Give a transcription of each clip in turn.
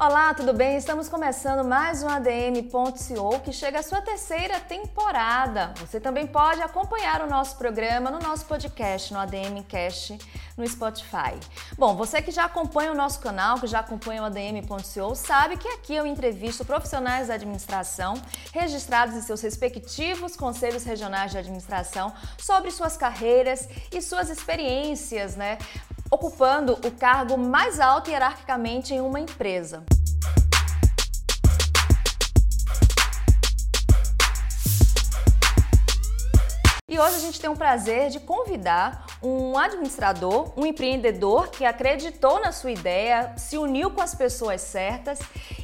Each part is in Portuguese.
Olá, tudo bem? Estamos começando mais um ADM.co que chega à sua terceira temporada. Você também pode acompanhar o nosso programa no nosso podcast, no ADM Cast, no Spotify. Bom, você que já acompanha o nosso canal, que já acompanha o ADM.co, sabe que aqui eu entrevisto profissionais da administração registrados em seus respectivos conselhos regionais de administração sobre suas carreiras e suas experiências, né? Ocupando o cargo mais alto hierarquicamente em uma empresa. E hoje a gente tem o prazer de convidar um administrador, um empreendedor que acreditou na sua ideia, se uniu com as pessoas certas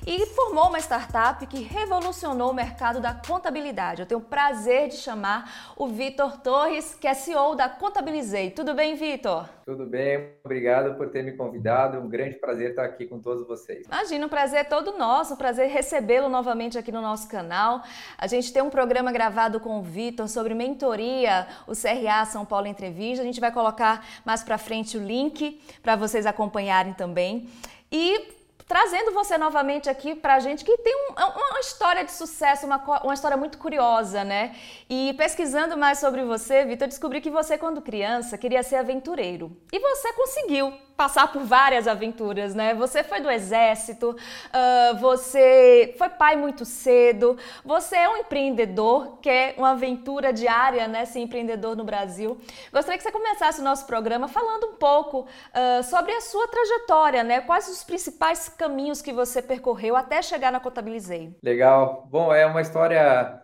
e formou uma startup que revolucionou o mercado da contabilidade. Eu tenho o prazer de chamar o Vitor Torres, que é CEO da Contabilizei. Tudo bem, Vitor? Tudo bem, obrigado por ter me convidado. Um grande prazer estar aqui com todos vocês. Imagina, um prazer é todo nosso, um prazer recebê-lo novamente aqui no nosso canal. A gente tem um programa gravado com o Vitor sobre mentoria, o CRA São Paulo Entrevista. A gente vai colocar mais para frente o link para vocês acompanharem também. E trazendo você novamente aqui para a gente, que tem um, uma história de sucesso, uma, uma história muito curiosa, né? E pesquisando mais sobre você, Vitor, descobri que você, quando criança, queria ser aventureiro. E você conseguiu passar por várias aventuras, né? Você foi do exército, uh, você foi pai muito cedo, você é um empreendedor, que é uma aventura diária, né? Ser empreendedor no Brasil. Gostaria que você começasse o nosso programa falando um pouco uh, sobre a sua trajetória, né? Quais os principais caminhos que você percorreu até chegar na Contabilizei? Legal. Bom, é uma história,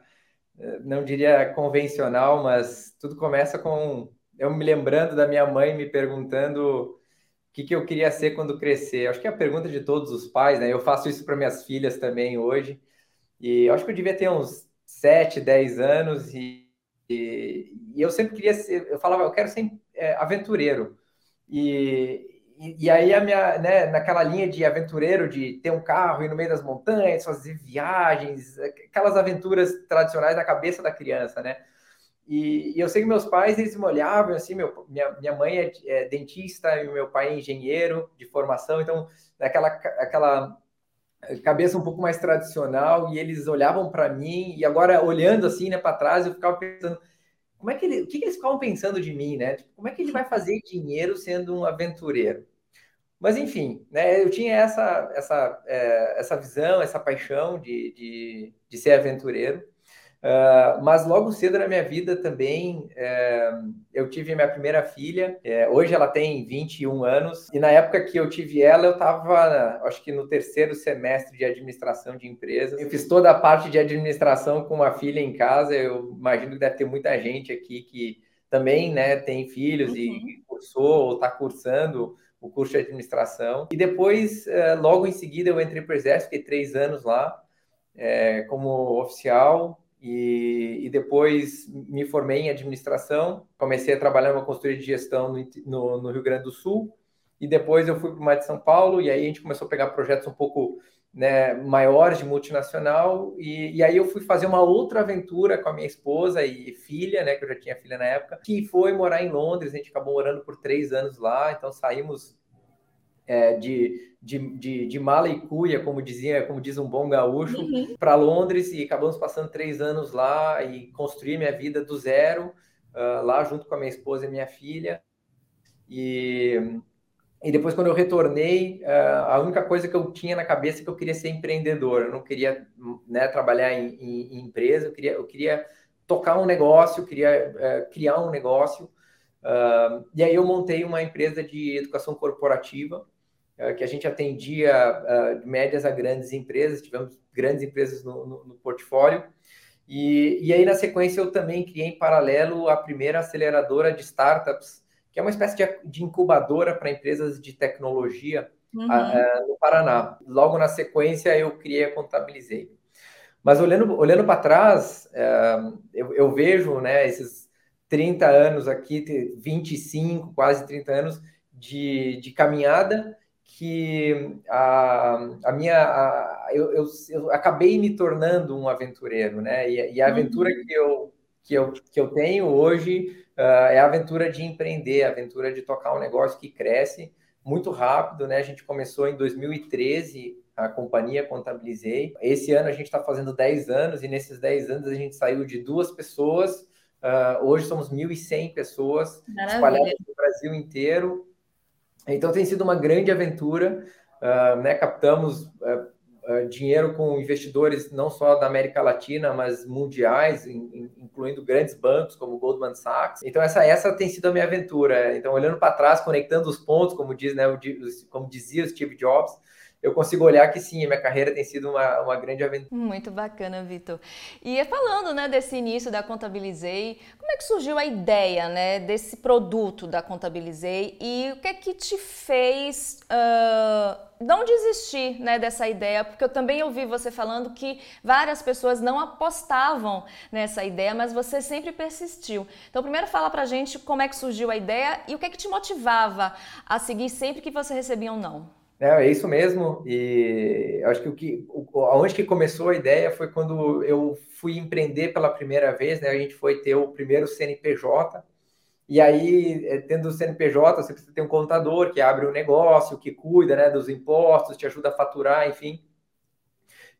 eh, não diria convencional, mas tudo começa com eu me lembrando da minha mãe me perguntando o que, que eu queria ser quando crescer? Acho que é a pergunta de todos os pais, né? Eu faço isso para minhas filhas também hoje. E eu acho que eu devia ter uns 7, 10 anos e, e, e eu sempre queria ser, eu falava, eu quero ser é, aventureiro. E, e, e, aí a minha, né, naquela linha de aventureiro, de ter um carro, ir no meio das montanhas, fazer viagens, aquelas aventuras tradicionais na cabeça da criança, né? E, e, eu sei que meus pais, eles me olhavam assim, meu, minha, minha mãe é, é, dentista e meu pai é engenheiro de formação, então, aquela, aquela cabeça um pouco mais tradicional, e eles olhavam para mim, e agora olhando assim, né, para trás, eu ficava pensando, como é que ele, o que, que eles ficavam pensando de mim, né? Tipo, como é que ele vai fazer dinheiro sendo um aventureiro? Mas, enfim, né, eu tinha essa, essa, é, essa visão, essa paixão de, de, de ser aventureiro. Uh, mas logo cedo na minha vida também, uh, eu tive minha primeira filha. Uh, hoje ela tem 21 anos. E na época que eu tive ela, eu estava, acho que no terceiro semestre de administração de empresas. Eu fiz toda a parte de administração com uma filha em casa. Eu imagino que deve ter muita gente aqui que também né, tem filhos uhum. e cursou ou está cursando o curso de administração. E depois, eh, logo em seguida, eu entrei para o Exército, fiquei três anos lá como oficial e, e, depois me formei em administração, comecei a trabalhar numa consultoria de gestão no, no, no Rio Grande do Sul, e depois eu fui para o Mar de São Paulo, e aí a gente começou a pegar projetos um pouco né, maiores de multinacional, e, e, aí eu fui fazer uma outra aventura com a minha esposa e filha, né, que eu já tinha filha na época, que foi morar em Londres, a gente acabou morando por três anos lá, então saímos é, de, de, de, de, mala e cuia, como dizia, como diz um bom gaúcho, uhum. para Londres e acabamos passando três anos lá e construir minha vida do zero, uh, lá junto com a minha esposa e minha filha. E, e depois, quando eu retornei, uh, a única coisa que eu tinha na cabeça é que eu queria ser empreendedor, eu não queria né, trabalhar em, em, em, empresa, eu queria, eu queria tocar um negócio, queria uh, criar um negócio. Uh, e aí eu montei uma empresa de educação corporativa que a gente atendia uh, de médias a grandes empresas, tivemos grandes empresas no, no, no portfólio. E, e, aí, na sequência, eu também criei em paralelo a primeira aceleradora de startups, que é uma espécie de, de incubadora para empresas de tecnologia uhum. uh, no Paraná. Logo na sequência, eu criei a Contabilizei. Mas olhando, olhando para trás, uh, eu, eu, vejo né, esses 30 anos aqui, 25, quase 30 anos de, de caminhada, que a, a minha a, eu, eu, eu, acabei me tornando um aventureiro, né? E, e a aventura uhum. que, eu, que, eu, que eu tenho hoje uh, é a aventura de empreender, a aventura de tocar um negócio que cresce muito rápido, né? A gente começou em 2013 a companhia Contabilizei. Esse ano a gente está fazendo 10 anos e nesses 10 anos a gente saiu de duas pessoas. Uh, hoje somos 1.100 pessoas Maravilha. espalhadas no Brasil inteiro. Então tem sido uma grande aventura. Uh, né? Captamos uh, dinheiro com investidores não só da América Latina, mas mundiais, incluindo grandes bancos como Goldman Sachs. Então essa essa tem sido a minha aventura. Então olhando para trás, conectando os pontos, como diz, né, como dizia Steve Jobs, eu consigo olhar que sim, a minha carreira tem sido uma, uma grande aventura. Muito bacana, Vitor. E falando né, desse início da Contabilizei, como é que surgiu a ideia né, desse produto da Contabilizei e o que é que te fez uh, não desistir né, dessa ideia? Porque eu também ouvi você falando que várias pessoas não apostavam nessa ideia, mas você sempre persistiu. Então, primeiro fala pra gente como é que surgiu a ideia e o que é que te motivava a seguir sempre que você recebia um não. É, é isso mesmo. E acho que o que, aonde que começou a ideia foi quando eu fui empreender pela primeira vez, né? A gente foi ter o primeiro CNPJ. E aí, é, tendo o CNPJ, você precisa ter um contador que abre o negócio, que cuida, né, dos impostos, te ajuda a faturar, enfim.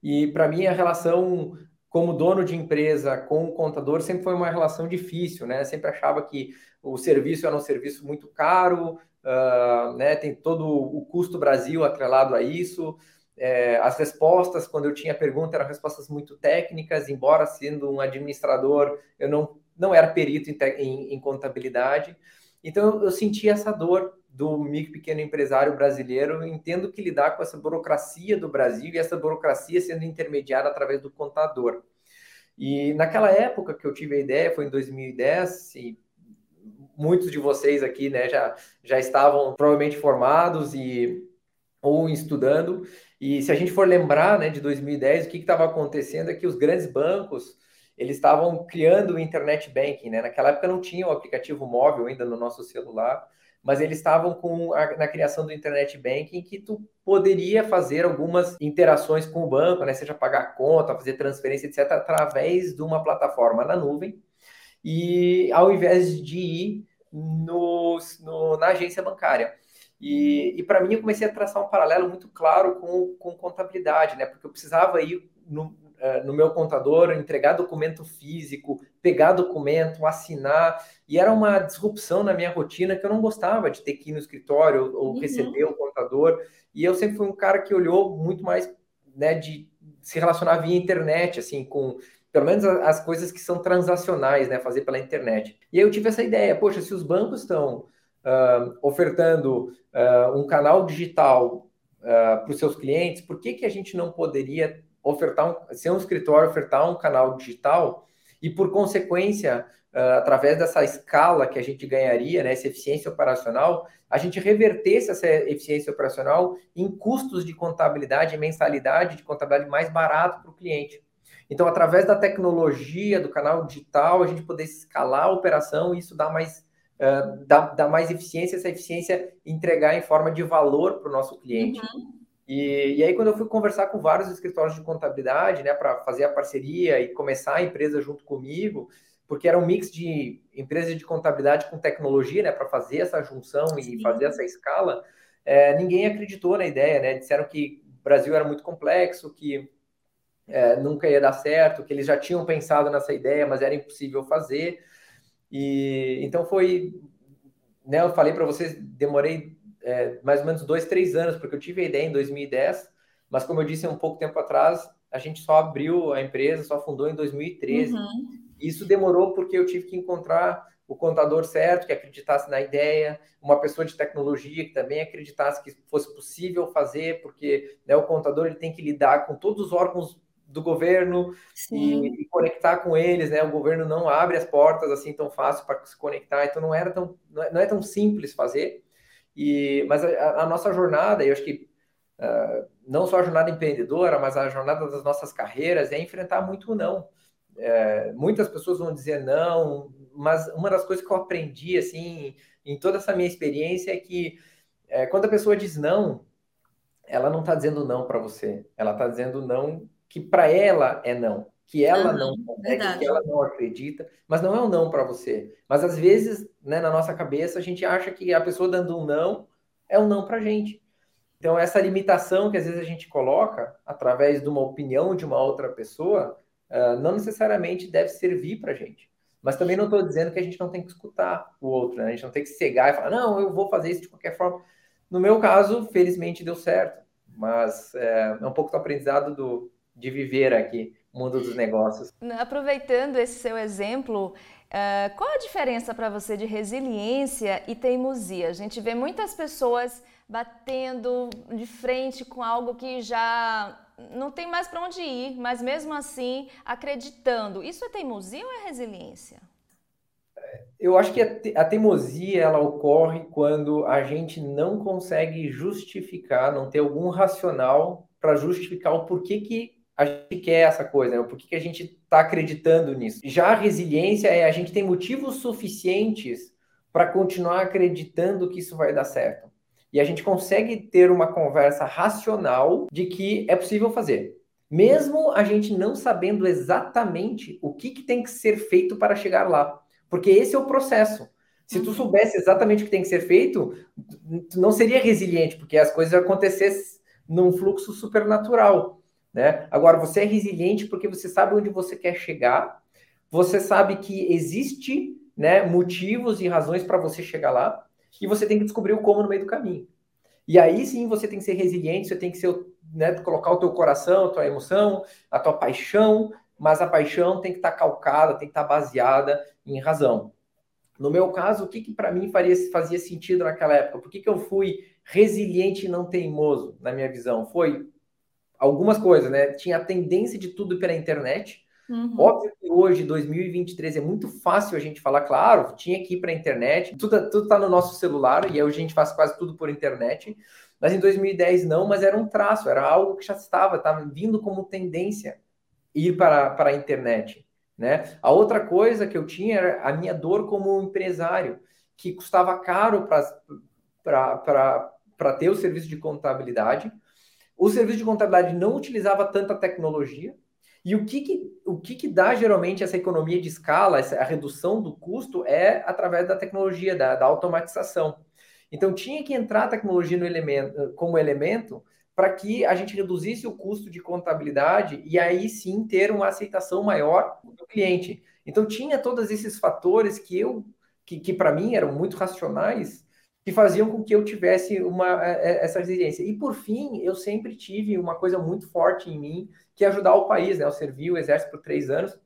E para mim a relação como dono de empresa com o contador sempre foi uma relação difícil, né? Sempre achava que o serviço era um serviço muito caro, uh, né, tem todo o custo Brasil atrelado a isso. É, as respostas, quando eu tinha pergunta, eram respostas muito técnicas, embora sendo um administrador, eu não, não era perito em, em, em contabilidade. Então, eu, eu senti essa dor do micro pequeno empresário brasileiro, entendo que lidar com essa burocracia do Brasil e essa burocracia sendo intermediada através do contador. E naquela época que eu tive a ideia, foi em 2010, e muitos de vocês aqui né, já, já estavam provavelmente formados e ou estudando. E se a gente for lembrar né, de 2010, o que estava acontecendo é que os grandes bancos eles estavam criando o internet banking. Né? Naquela época não tinha o aplicativo móvel ainda no nosso celular, mas eles estavam com a, na criação do internet banking que tu poderia fazer algumas interações com o banco, né? seja pagar conta, fazer transferência, etc., através de uma plataforma na nuvem. E ao invés de ir no, no, na agência bancária. E, e para mim, eu comecei a traçar um paralelo muito claro com, com contabilidade, né? Porque eu precisava ir no, uh, no meu contador, entregar documento físico, pegar documento, assinar. E era uma disrupção na minha rotina que eu não gostava de ter que ir no escritório ou uhum. receber o contador. E eu sempre fui um cara que olhou muito mais né, de se relacionar via internet, assim, com pelo menos as coisas que são transacionais, né, fazer pela internet. E aí eu tive essa ideia, poxa, se os bancos estão uh, ofertando uh, um canal digital uh, para os seus clientes, por que, que a gente não poderia ofertar, um, ser um escritório, ofertar um canal digital e, por consequência, através dessa escala que a gente ganharia, né, essa eficiência operacional, a gente revertesse essa eficiência operacional em custos de contabilidade, mensalidade de contabilidade mais barato para o cliente. Então, através da tecnologia, do canal digital, a gente poder escalar a operação e isso dá mais, uh, dá, dá, mais eficiência, essa eficiência entregar em forma de valor para o nosso cliente. Uhum. E, e, aí, quando eu fui conversar com vários escritórios de contabilidade, né, para fazer a parceria e começar a empresa junto comigo, porque era um mix de empresas de contabilidade com tecnologia, né, para fazer essa junção Sim. e fazer essa escala, é, ninguém acreditou na ideia, né? Disseram que o Brasil era muito complexo, que é, nunca ia dar certo, que eles já tinham pensado nessa ideia, mas era impossível fazer. E então foi, né? Eu falei para vocês, demorei é, mais ou menos dois, três anos, porque eu tive a ideia em 2010, mas como eu disse um pouco tempo atrás, a gente só abriu a empresa, só fundou em 2013. Uhum. Isso demorou porque eu tive que encontrar o contador certo, que acreditasse na ideia, uma pessoa de tecnologia que também acreditasse que fosse possível fazer, porque né, o contador ele tem que lidar com todos os órgãos do governo e, e, conectar com eles, né? O governo não abre as portas assim tão fácil para se conectar, então não era tão não é, não é tão simples fazer. E mas a, a nossa jornada, eu acho que uh, não só a jornada empreendedora, mas a jornada das nossas carreiras é enfrentar muito não. É, muitas pessoas vão dizer não, mas uma das coisas que eu aprendi assim em toda essa minha experiência é que é, quando a pessoa diz não, ela não está dizendo não para você, ela está dizendo não que para ela é não, que ela uhum, não consegue, que ela não acredita, mas não é um não para você. Mas às vezes, né, na nossa cabeça, a gente acha que a pessoa dando um não é um não para a gente. Então, essa limitação que às vezes a gente coloca através de uma opinião de uma outra pessoa, uh, não necessariamente deve servir para a gente. Mas também não estou dizendo que a gente não tem que escutar o outro, né? a gente não tem que cegar e falar, não, eu vou fazer isso de qualquer forma. No meu caso, felizmente deu certo, mas é, é um pouco do aprendizado do, de viver aqui, mundo dos negócios. Aproveitando esse seu exemplo, uh, qual a diferença para você de resiliência e teimosia? A gente vê muitas pessoas batendo de frente com algo que já não tem mais para onde ir, mas mesmo assim acreditando. Isso é teimosia ou é resiliência? Eu acho que a teimosia ela ocorre quando a gente não consegue justificar, não tem algum racional para justificar o porquê que a gente quer essa coisa, né? o porquê que a gente está acreditando nisso. Já a resiliência é a gente tem motivos suficientes para continuar acreditando que isso vai dar certo e a gente consegue ter uma conversa racional de que é possível fazer. Mesmo a gente não sabendo exatamente o que, que tem que ser feito para chegar lá. Porque esse é o processo. Se tu uhum. soubesse exatamente o que tem que ser feito, tu não seria resiliente, porque as coisas acontecessem num fluxo supernatural. Né? Agora, você é resiliente porque você sabe onde você quer chegar, você sabe que existe né, motivos e razões para você chegar lá, e você tem que descobrir o como no meio do caminho. E aí sim você tem que ser resiliente, você tem que ser, né, colocar o teu coração, a tua emoção, a tua paixão, mas a paixão tem que estar tá calcada, tem que estar tá baseada em razão. No meu caso, o que, que para mim faria, fazia sentido naquela época? Por que, que eu fui resiliente e não teimoso, na minha visão? Foi algumas coisas, né? Tinha a tendência de tudo pela internet, Uhum. Óbvio que hoje, 2023, é muito fácil a gente falar, claro, tinha que ir para a internet, tudo, tudo tá no nosso celular e hoje a gente faz quase tudo por internet. Mas em 2010 não, mas era um traço, era algo que já estava, estava vindo como tendência ir para, para a internet. Né? A outra coisa que eu tinha era a minha dor como empresário, que custava caro para ter o serviço de contabilidade. O serviço de contabilidade não utilizava tanta tecnologia, e o que, que, o que, que dá geralmente essa economia de escala, essa, a redução do custo, é através da tecnologia, da, da automatização. Então, tinha que entrar a tecnologia no elemento, como elemento para que a gente reduzisse o custo de contabilidade e aí sim ter uma aceitação maior do cliente. Então, tinha todos esses fatores que eu, que, que para mim eram muito racionais, que faziam com que eu tivesse uma, é, é, essa resiliência. E por fim, eu sempre tive uma coisa muito forte em mim, que é ajudar o país. Né? Eu servi o exército por três anos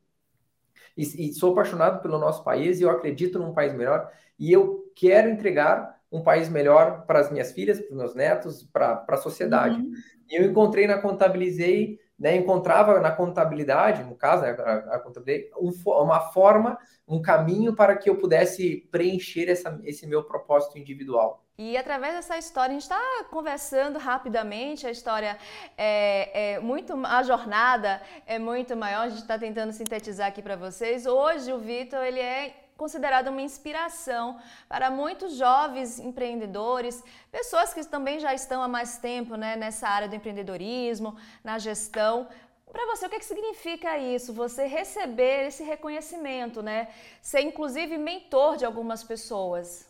e, e sou apaixonado pelo nosso país e eu acredito num país melhor. E eu quero entregar um país melhor para as minhas filhas, para os meus netos, para a sociedade. Uhum. E eu encontrei na Contabilizei né, encontrava na contabilidade, no caso, né, a, a contabilidade, um, uma forma, um caminho para que eu pudesse preencher essa, esse meu propósito individual. E através dessa história, a gente está conversando rapidamente, a história é, é, muito, a jornada é muito maior, a gente está tentando sintetizar aqui para vocês. Hoje o Vitor, ele é considerada uma inspiração para muitos jovens empreendedores, pessoas que também já estão há mais tempo né, nessa área do empreendedorismo, na gestão. Para você, o que, é que significa isso? Você receber esse reconhecimento, né? Ser inclusive mentor de algumas pessoas.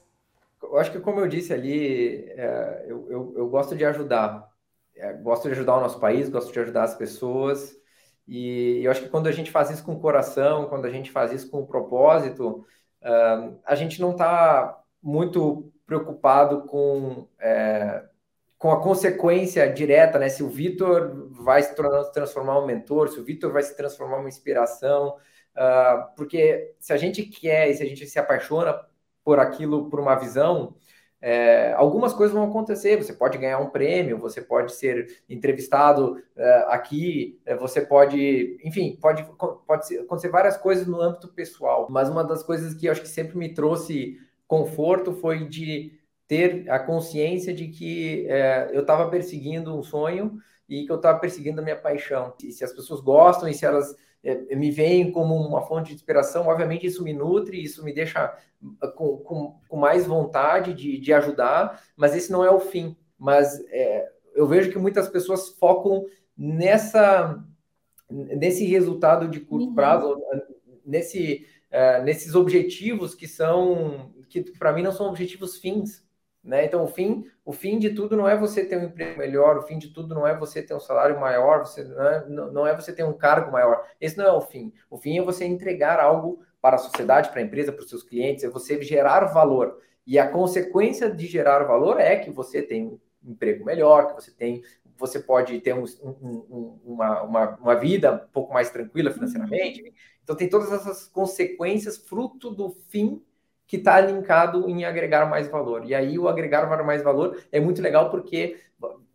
Eu acho que, como eu disse ali, é, eu, eu, eu, gosto de ajudar. É, gosto de ajudar o nosso país, gosto de ajudar as pessoas. E eu acho que quando a gente faz isso com o coração, quando a gente faz isso com o propósito, uh, a gente não está muito preocupado com, é, com a consequência direta, né? Se o Vitor vai se transformar um mentor, se o Vitor vai se transformar uma inspiração, uh, porque se a gente quer e se a gente se apaixona por aquilo, por uma visão, é, algumas coisas vão acontecer. Você pode ganhar um prêmio, você pode ser entrevistado é, aqui, é, você pode, enfim, pode, pode acontecer várias coisas no âmbito pessoal. Mas uma das coisas que eu acho que sempre me trouxe conforto foi de ter a consciência de que é, eu estava perseguindo um sonho e que eu estava perseguindo a minha paixão. E se as pessoas gostam e se elas me veem como uma fonte de inspiração, obviamente isso me nutre, isso me deixa ah, com, com, com mais vontade de, de ajudar, mas esse não é o fim. Mas é, eu vejo que muitas pessoas focam nessa nesse resultado de curto uhum. prazo, nesse, uh, nesses objetivos que são que para mim não são objetivos fins, Né? Então, o fim, o fim de tudo não é você ter um emprego melhor, o fim de tudo não é você ter um salário maior, você, não, é, não é você ter um cargo maior. Esse não é o fim. O fim é você entregar algo para a sociedade, para a empresa, para os seus clientes, é você gerar valor. E a consequência de gerar valor é que você tem um emprego melhor, que você tem, você pode ter um, um, uma, uma, uma vida um pouco mais tranquila financeiramente. Então tem todas essas consequências fruto do fim que está linkado em agregar mais valor. E aí o agregar mais valor é muito legal porque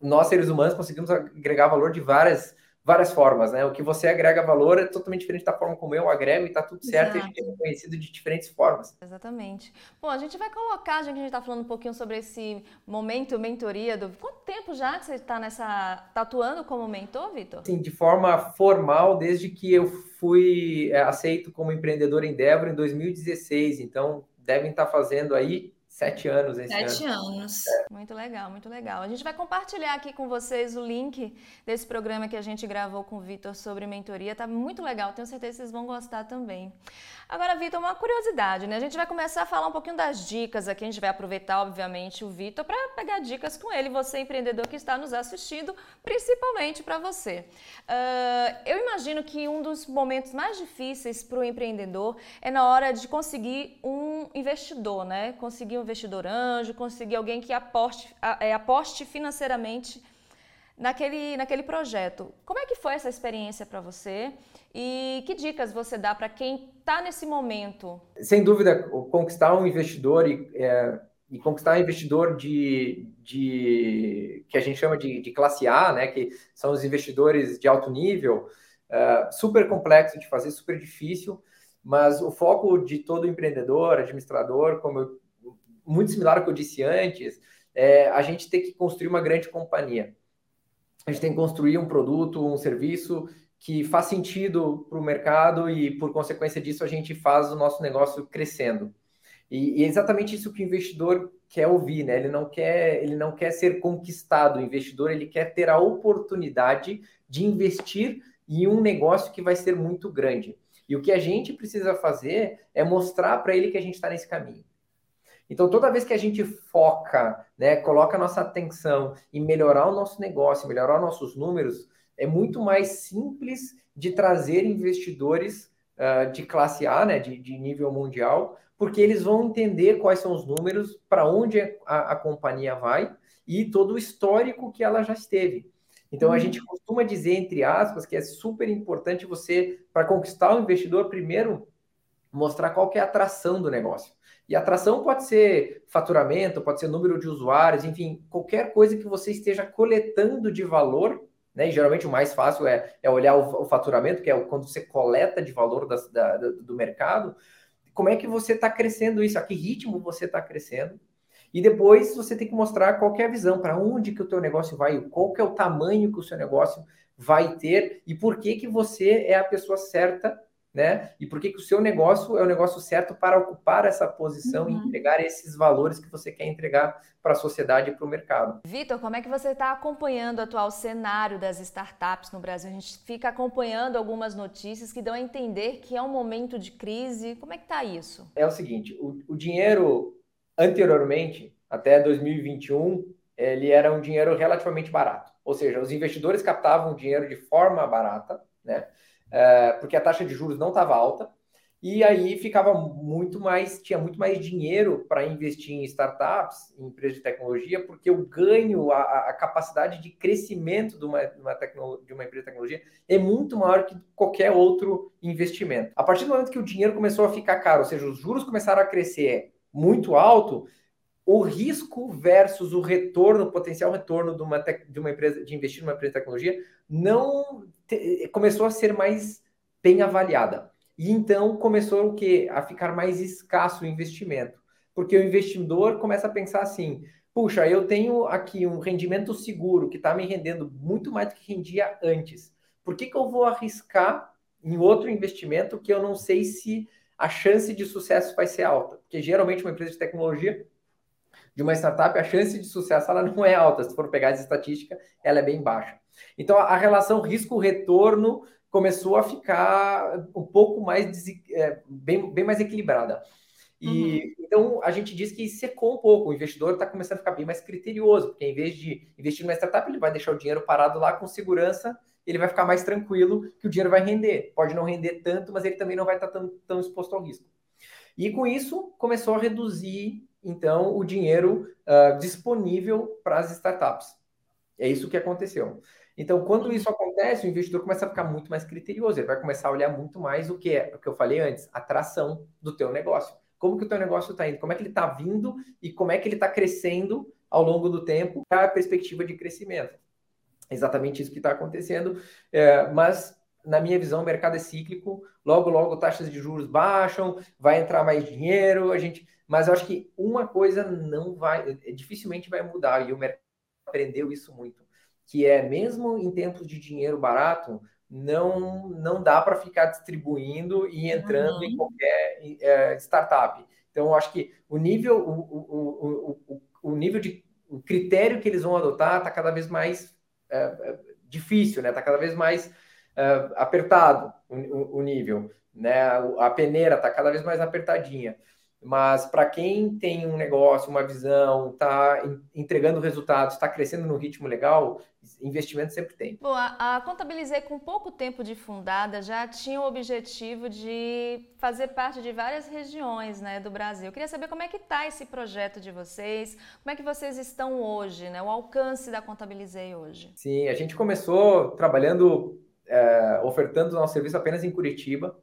nós seres humanos conseguimos agregar valor de várias várias formas, né? O que você agrega valor é totalmente diferente da forma como eu agrego e tá tudo certo, Exato. e a gente é conhecido de diferentes formas. Exatamente. Bom, a gente vai colocar, já que a gente está falando um pouquinho sobre esse momento mentoria do quanto tempo já que você está nessa tá atuando como mentor, Vitor? Sim, de forma formal desde que eu fui é, aceito como empreendedor em Endeavor em 2016, então devem estar tá fazendo aí Sete anos esse Sete ano. anos. Muito legal, muito legal. A gente vai compartilhar aqui com vocês o link desse programa que a gente gravou com o Vitor sobre mentoria. Tá muito legal, tenho certeza que vocês vão gostar também. Agora, Vitor, uma curiosidade, né? A gente vai começar a falar um pouquinho das dicas aqui. A gente vai aproveitar, obviamente, o Vitor para pegar dicas com ele, você empreendedor que está nos assistindo, principalmente para você. Uh, eu imagino que um dos momentos mais difíceis para o empreendedor é na hora de conseguir um investidor, né? Conseguir um investidor anjo, conseguir alguém que aposte, é, aposte financeiramente naquele, naquele projeto. Como é que foi essa experiência para você? E que dicas você dá para quem está nesse momento? Sem dúvida, conquistar um investidor e, é, e conquistar um investidor de, de que a gente chama de, de, classe A, né, que são os investidores de alto nível, é, super complexo de fazer, super difícil, mas o foco de todo empreendedor, administrador, como eu, muito similar ao que eu disse antes, é a gente tem que construir uma grande companhia. A gente tem que construir um produto, um serviço que faz sentido para o mercado e, por consequência disso, a gente faz o nosso negócio crescendo. E, e, é exatamente isso que o investidor quer ouvir, né? Ele não quer, ele não quer ser conquistado. O investidor ele quer ter a oportunidade de investir em um negócio que vai ser muito grande. E o que a gente precisa fazer é mostrar para ele que a gente está nesse caminho. Então, toda vez que a gente foca, né, coloca a nossa atenção em melhorar o nosso negócio, melhorar nossos números, é muito mais simples de trazer investidores uh, de classe A, né, de, de, nível mundial, porque eles vão entender quais são os números, para onde a, a, companhia vai e todo o histórico que ela já esteve. Então, a uhum. gente costuma dizer, entre aspas, que é super importante você, para conquistar o investidor, primeiro mostrar qual é a atração do negócio. E atração pode ser faturamento, pode ser número de usuários, enfim, qualquer coisa que você esteja coletando de valor né? E geralmente o mais fácil é, é olhar o, o faturamento, que é quando você coleta de valor da, da, do mercado. Como é que você está crescendo isso? A que ritmo você está crescendo? E depois você tem que mostrar qual é a visão, para onde que o teu negócio vai, qual que é o tamanho que o seu negócio vai ter e por que que você é a pessoa certa né? E por que, que o seu negócio é o negócio certo para ocupar essa posição uhum. e entregar esses valores que você quer entregar para a sociedade e para o mercado. Vitor, como é que você está acompanhando o atual cenário das startups no Brasil? A gente fica acompanhando algumas notícias que dão a entender que é um momento de crise. Como é que está isso? É o seguinte, o, o dinheiro anteriormente, até 2021, ele era um dinheiro relativamente barato. Ou seja, os investidores captavam dinheiro de forma barata, né? É, porque a taxa de juros não estava alta, e aí ficava muito mais, tinha muito mais dinheiro para investir em startups, em empresas de tecnologia, porque o ganho, a, a capacidade de crescimento de uma, uma de uma empresa de tecnologia é muito maior que qualquer outro investimento. A partir do momento que o dinheiro começou a ficar caro, ou seja, os juros começaram a crescer muito alto, o risco versus o retorno, o potencial retorno de uma, de uma empresa, de investir numa empresa de tecnologia, não te, começou a ser mais bem avaliada. E então começou o que? A ficar mais escasso o investimento. Porque o investidor começa a pensar assim: puxa, eu tenho aqui um rendimento seguro que está me rendendo muito mais do que rendia antes. Por que, que eu vou arriscar em outro investimento que eu não sei se a chance de sucesso vai ser alta? Porque geralmente uma empresa de tecnologia de uma startup, a chance de sucesso ela não é alta. Se for pegar as estatísticas, ela é bem baixa. Então, a relação risco-retorno começou a ficar um pouco mais, é, bem, bem mais equilibrada. E uhum. então a gente diz que secou um pouco, o investidor está começando a ficar bem mais criterioso, porque em vez de investir numa startup, ele vai deixar o dinheiro parado lá com segurança, ele vai ficar mais tranquilo que o dinheiro vai render. Pode não render tanto, mas ele também não vai estar tão, tão exposto ao risco. E com isso começou a reduzir então o dinheiro uh, disponível para as startups. É isso que aconteceu. Então, quando uhum. isso acontece, o investidor começa a ficar muito mais criterioso, ele vai começar a olhar muito mais o que é, o que eu falei antes, a tração do teu negócio. Como que o teu negócio está indo? Como é que ele está vindo e como é que ele está crescendo ao longo do tempo a perspectiva de crescimento. Exatamente isso que está acontecendo, é, mas na minha visão, o mercado é cíclico, logo, logo taxas de juros baixam, vai entrar mais dinheiro, a gente. Mas eu acho que uma coisa não vai, dificilmente vai mudar, e o mercado aprendeu isso muito que é mesmo em tempos de dinheiro barato, não, não dá para ficar distribuindo e entrando uhum. em qualquer é, startup. Então, eu acho que o nível, o, o, o, o, nível de o critério que eles vão adotar está cada vez mais é, é, difícil, né? Está cada vez mais é, apertado o, o, nível, né? A peneira está cada vez mais apertadinha. Mas para quem tem um negócio, uma visão, está entregando resultados, está crescendo no ritmo legal, investimento sempre tem. Bom, a, a Contabilizei com pouco tempo de fundada já tinha o objetivo de fazer parte de várias regiões né, do Brasil. Eu queria saber como é que está esse projeto de vocês, como é que vocês estão hoje, né, o alcance da Contabilizei hoje. Sim, a gente começou trabalhando, é, ofertando o nosso serviço apenas em Curitiba,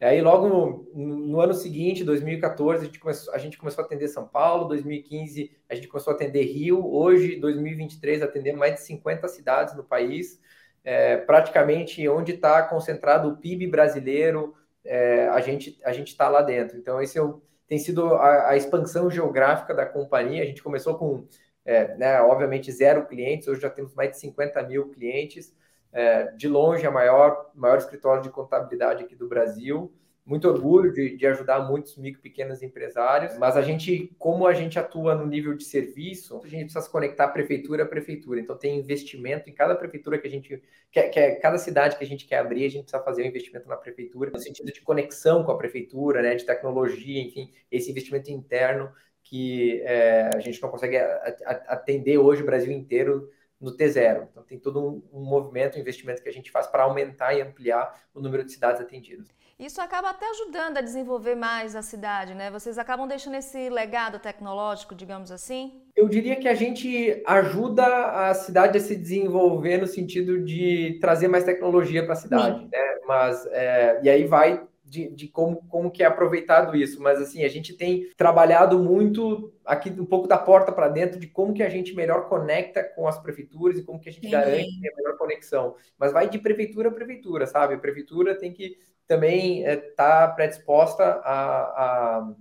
Aí, logo no, no, ano seguinte, 2014, a gente, começou, a gente começou a atender São Paulo, 2015 a gente começou a atender Rio, hoje, 2023, atendendo mais de 50 cidades no país, é, praticamente onde está concentrado o PIB brasileiro, é, a gente a está lá dentro. Então, esse é o, tem sido a, a, expansão geográfica da companhia. A gente começou com, é, né, obviamente, zero clientes, hoje já temos mais de 50 mil clientes é, de longe a maior, maior escritório de contabilidade aqui do Brasil. Muito orgulho de, de ajudar muitos micro e pequenos empresários, mas a gente, como a gente atua no nível de serviço, a gente precisa se conectar prefeitura a prefeitura. Então tem investimento em cada prefeitura que a gente quer, quer cada cidade que a gente quer abrir, a gente precisa fazer um investimento na prefeitura, no sentido de conexão com a prefeitura, né, de tecnologia, enfim, esse investimento interno que é, a gente não consegue atender hoje o Brasil inteiro no T0. Então, tem todo um, um movimento, um investimento que a gente faz para aumentar e ampliar o número de cidades atendidas. Isso acaba até ajudando a desenvolver mais a cidade, né? Vocês acabam deixando esse legado tecnológico, digamos assim? Eu diria que a gente ajuda a cidade a se desenvolver no sentido de trazer mais tecnologia para a cidade, Sim. né? Mas, é, e aí vai de, de, como, como que é aproveitado isso, mas assim, a gente tem trabalhado muito aqui um pouco da porta para dentro de como que a gente melhor conecta com as prefeituras e como que a gente Sim. garante a melhor conexão. Mas vai de prefeitura a prefeitura, sabe? A prefeitura tem que também estar é, tá predisposta a, a,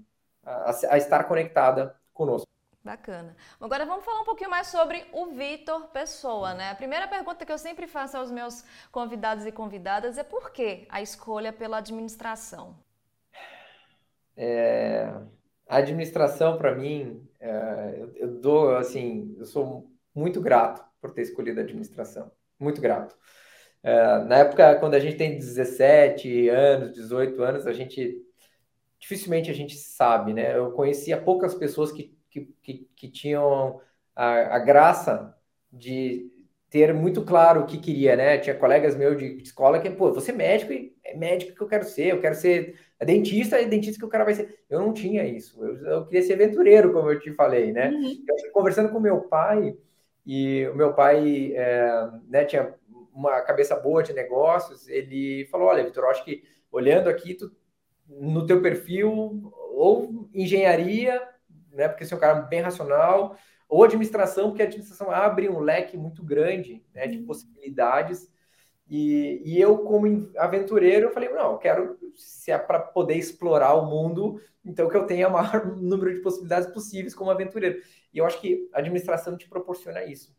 a, a estar conectada conosco. Bacana. Agora vamos falar um pouquinho mais sobre o Vitor Pessoa, né? A primeira pergunta que eu sempre faço aos meus convidados e convidadas é por que a escolha pela administração? É, a administração, para mim, é, eu, eu, dou, assim, eu sou muito grato por ter escolhido a administração. Muito grato. É, na época, quando a gente tem 17 anos, 18 anos, a gente dificilmente a gente sabe, né? Eu conhecia poucas pessoas que que, que, que tinham a, a, graça de ter muito claro o que queria, né? Tinha colegas meus de, escola que, pô, você médico e é médico que eu quero ser, eu quero ser dentista, é dentista que o cara vai ser. Eu não tinha isso, eu, eu queria ser aventureiro, como eu te falei, né? Uhum. Eu, conversando com meu pai, e o meu pai é, né, tinha uma cabeça boa de negócios, ele falou, olha, Vitor, acho que olhando aqui, tu, no teu perfil, ou engenharia né? Porque você é um cara bem racional, ou administração, porque a administração abre um leque muito grande né, de uhum. possibilidades. E, e eu, como aventureiro, eu falei, não, eu quero, se é para poder explorar o mundo, então que eu tenha o maior número de possibilidades possíveis como aventureiro. E eu acho que a administração te proporciona isso.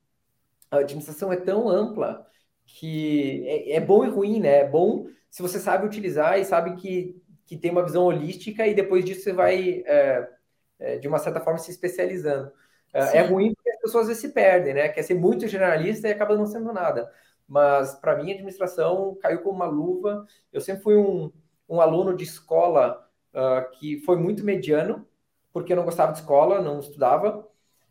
A administração é tão ampla que é, é bom e ruim, né? É bom se você sabe utilizar e sabe que, que tem uma visão holística e depois disso você vai é, é, de uma certa forma, se especializando. É, é ruim porque as pessoas às vezes se perdem, né? Quer ser muito generalista e acaba não sendo nada. Mas, para mim, a administração caiu como uma luva. Eu sempre fui um, um aluno de escola uh, que foi muito mediano, porque eu não gostava de escola, não estudava,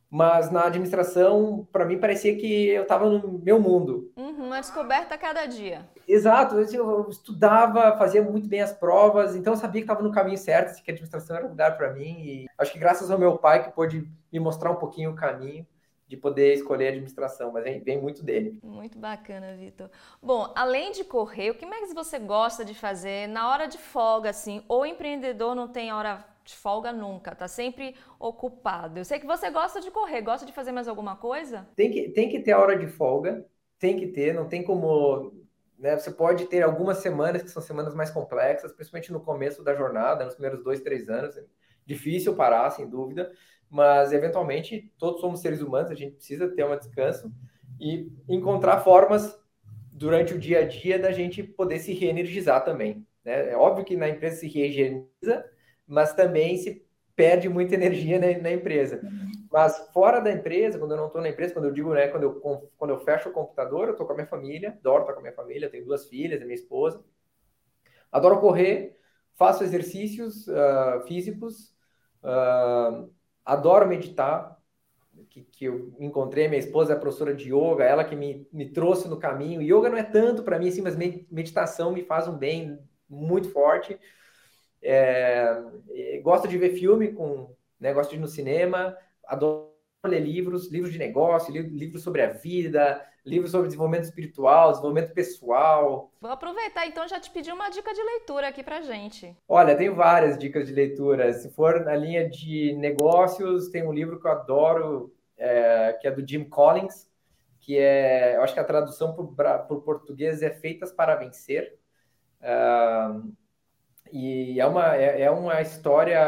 mas na administração, para mim, parecia que eu estava no meu mundo. Uhum, uma descoberta a cada dia. Exato, eu estudava, fazia muito bem as provas, então eu sabia que estava no caminho certo, que a administração era um lugar para mim. E acho que graças ao meu pai que pôde me mostrar um pouquinho o caminho de poder escolher a administração, mas vem, vem muito dele. Muito bacana, Vitor. Bom, além de correr, o que mais você gosta de fazer na hora de folga, assim? Ou empreendedor não tem hora de folga nunca, tá sempre ocupado. Eu sei que você gosta de correr, gosta de fazer mais alguma coisa? Tem que, tem que ter a hora de folga, tem que ter, não tem como. Né, você pode ter algumas semanas que são semanas mais complexas, principalmente no começo da jornada, nos primeiros dois, três anos. É difícil parar, sem dúvida, mas eventualmente todos somos seres humanos, a gente precisa ter um descanso e encontrar formas durante o dia a dia da gente poder se reenergizar também. Né? É óbvio que na empresa se reenergiza, mas também se perde muita energia na, na empresa. Mas fora da empresa, quando eu não estou na empresa, quando eu digo, né, quando eu, quando eu fecho o computador, eu estou com a minha família, adoro estar com a minha família, tenho duas filhas, minha esposa. Adoro correr, faço exercícios uh, físicos, uh, adoro meditar, que, que, eu encontrei, minha esposa é professora de yoga, ela que me, me trouxe no caminho. Yoga não é tanto para mim, assim, mas meditação me faz um bem muito forte. É, gosto de ver filme, com, né, gosto de ir no cinema, adoro ler livros, livros de negócio, livros sobre a vida, livros sobre desenvolvimento espiritual, desenvolvimento pessoal. Vou aproveitar então já te pedir uma dica de leitura aqui pra gente. Olha, tenho várias dicas de leitura. Se for na linha de negócios, tem um livro que eu adoro, é, que é do Jim Collins, que é, eu acho que a tradução para o português é Feitas para Vencer. Uh, e é uma, é, é, uma história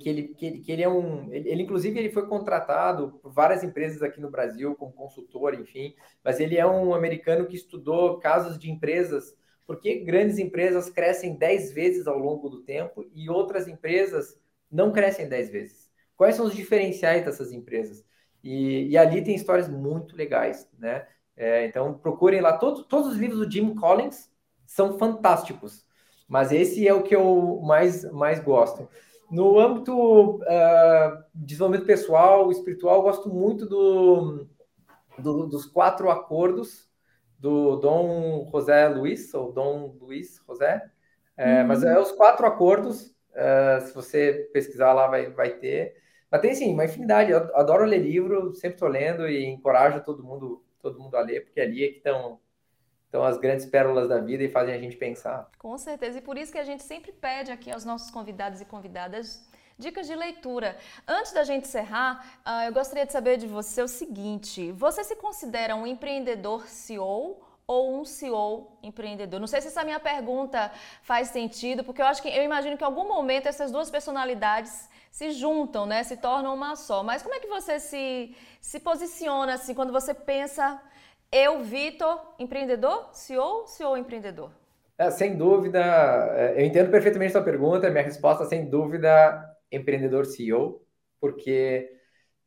que ele, que ele, que ele é um. Ele, ele, inclusive, ele foi contratado por várias empresas aqui no Brasil como consultor, enfim, mas ele é um americano que estudou casos de empresas, porque grandes empresas crescem 10 vezes ao longo do tempo e outras empresas não crescem 10 vezes. Quais são os diferenciais dessas empresas? E, e ali tem histórias muito legais, né? É, então procurem lá, todos, todos os livros do Jim Collins são fantásticos mas esse é o que eu mais, mais gosto. No âmbito uh, desenvolvimento pessoal, espiritual, eu gosto muito do, do, dos quatro acordos do Dom José Luiz, ou Dom Luiz José. É, uhum. Mas é os quatro acordos, uh, se você pesquisar lá, vai, vai ter. Mas tem, sim, uma infinidade. Eu adoro ler livro, sempre estou lendo e encorajo todo mundo, todo mundo a ler, porque ali é que estão são as grandes pérolas da vida e fazem a gente pensar. Com certeza, e por isso que a gente sempre pede aqui aos nossos convidados e convidadas dicas de leitura. Antes da gente encerrar, uh, eu gostaria de saber de você o seguinte: você se considera um empreendedor CEO? ou um CEO empreendedor? Não sei se essa minha pergunta faz sentido, porque eu acho que eu imagino que em algum momento essas duas personalidades se juntam, né? Se tornam uma só. Mas como é que você se, se posiciona assim quando você pensa eu, Vitor, empreendedor, CEO, CEO empreendedor? É, sem dúvida, é, eu entendo perfeitamente sua pergunta. Minha resposta, sem dúvida, empreendedor CEO, porque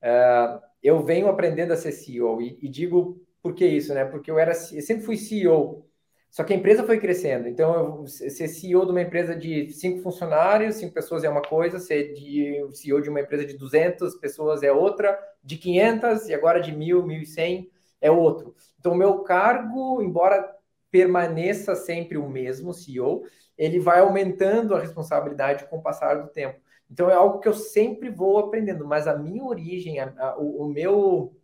uh, eu venho aprendendo a ser CEO e, e, digo por que isso, né? Porque eu era, eu sempre fui CEO, só que a empresa foi crescendo. Então, eu, ser CEO de uma empresa de cinco funcionários, cinco pessoas é uma coisa, ser de, CEO de uma empresa de 200 pessoas é outra, de 500 e agora de 1.000, 1.100 é outro. Então, o meu cargo, embora permaneça sempre o mesmo CEO, ele vai aumentando a responsabilidade com o passar do tempo. Então, é algo que eu sempre vou aprendendo, mas a minha origem, a, a, o, o, meu.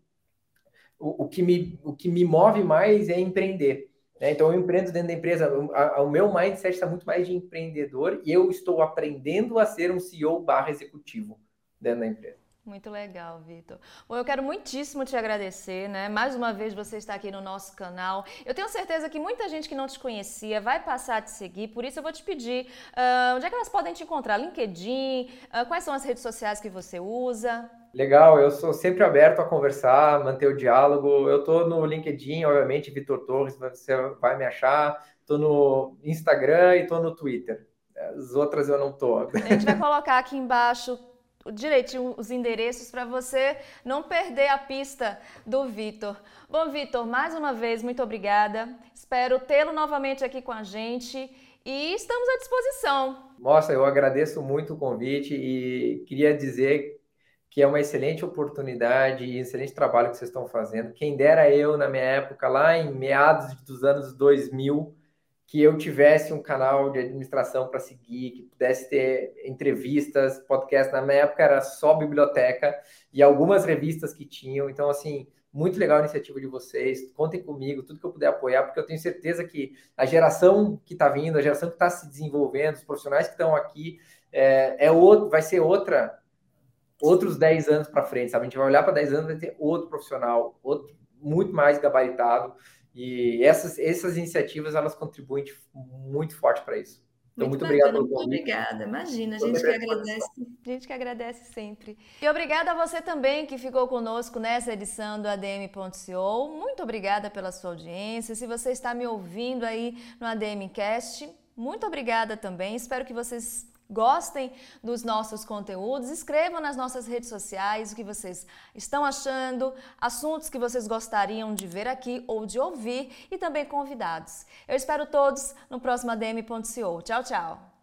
O, o, que me, o que me move mais é empreender. Né? Então, eu empreendo dentro da empresa. A, o meu mindset está muito mais de empreendedor e eu estou aprendendo a ser um CEO barra executivo dentro da empresa. Muito legal, Vitor. Bom, eu quero muitíssimo te agradecer, né? Mais uma vez você está aqui no nosso canal. Eu tenho certeza que muita gente que não te conhecia vai passar a te seguir, por isso eu vou te pedir uh, onde é que elas podem te encontrar? LinkedIn? Uh, quais são as redes sociais que você usa? Legal, eu sou sempre aberto a conversar, manter o diálogo. Eu estou no LinkedIn, obviamente, Vitor Torres, você vai me achar. Estou no Instagram e estou no Twitter. As outras eu não estou. A gente vai colocar aqui embaixo direitinho os endereços para você não perder a pista do Vitor. Bom, Vitor, mais uma vez, muito obrigada. Espero tê-lo novamente aqui com a gente e estamos à disposição. Nossa, eu agradeço muito o convite e queria dizer que é uma excelente oportunidade e excelente trabalho que vocês estão fazendo. Quem dera eu, na minha época, lá em meados dos anos 2000, que eu tivesse um canal de administração para seguir, que pudesse ter entrevistas, podcast. Na minha época era só biblioteca e algumas revistas que tinham. Então, assim, muito legal a iniciativa de vocês. Contem comigo, tudo que eu puder apoiar, porque eu tenho certeza que a geração que está vindo, a geração que está se desenvolvendo, os profissionais que estão aqui, é, é outro, vai ser outra outros 10 anos para frente, sabe? A gente vai olhar para 10 anos vai ter outro profissional, outro muito mais gabaritado. E essas, essas iniciativas elas contribuem muito forte para isso. Então, muito, muito obrigado pelo convite. Muito obrigada. Imagina, a gente que agradece. A gente que agradece sempre. E obrigada a você também que ficou conosco nessa edição do ADM.co. Muito obrigada pela sua audiência. Se você está me ouvindo aí no ADMcast, muito obrigada também. Espero que vocês Gostem dos nossos conteúdos, escrevam nas nossas redes sociais o que vocês estão achando, assuntos que vocês gostariam de ver aqui ou de ouvir e também convidados. Eu espero todos no próximo ADM.co. Tchau, tchau!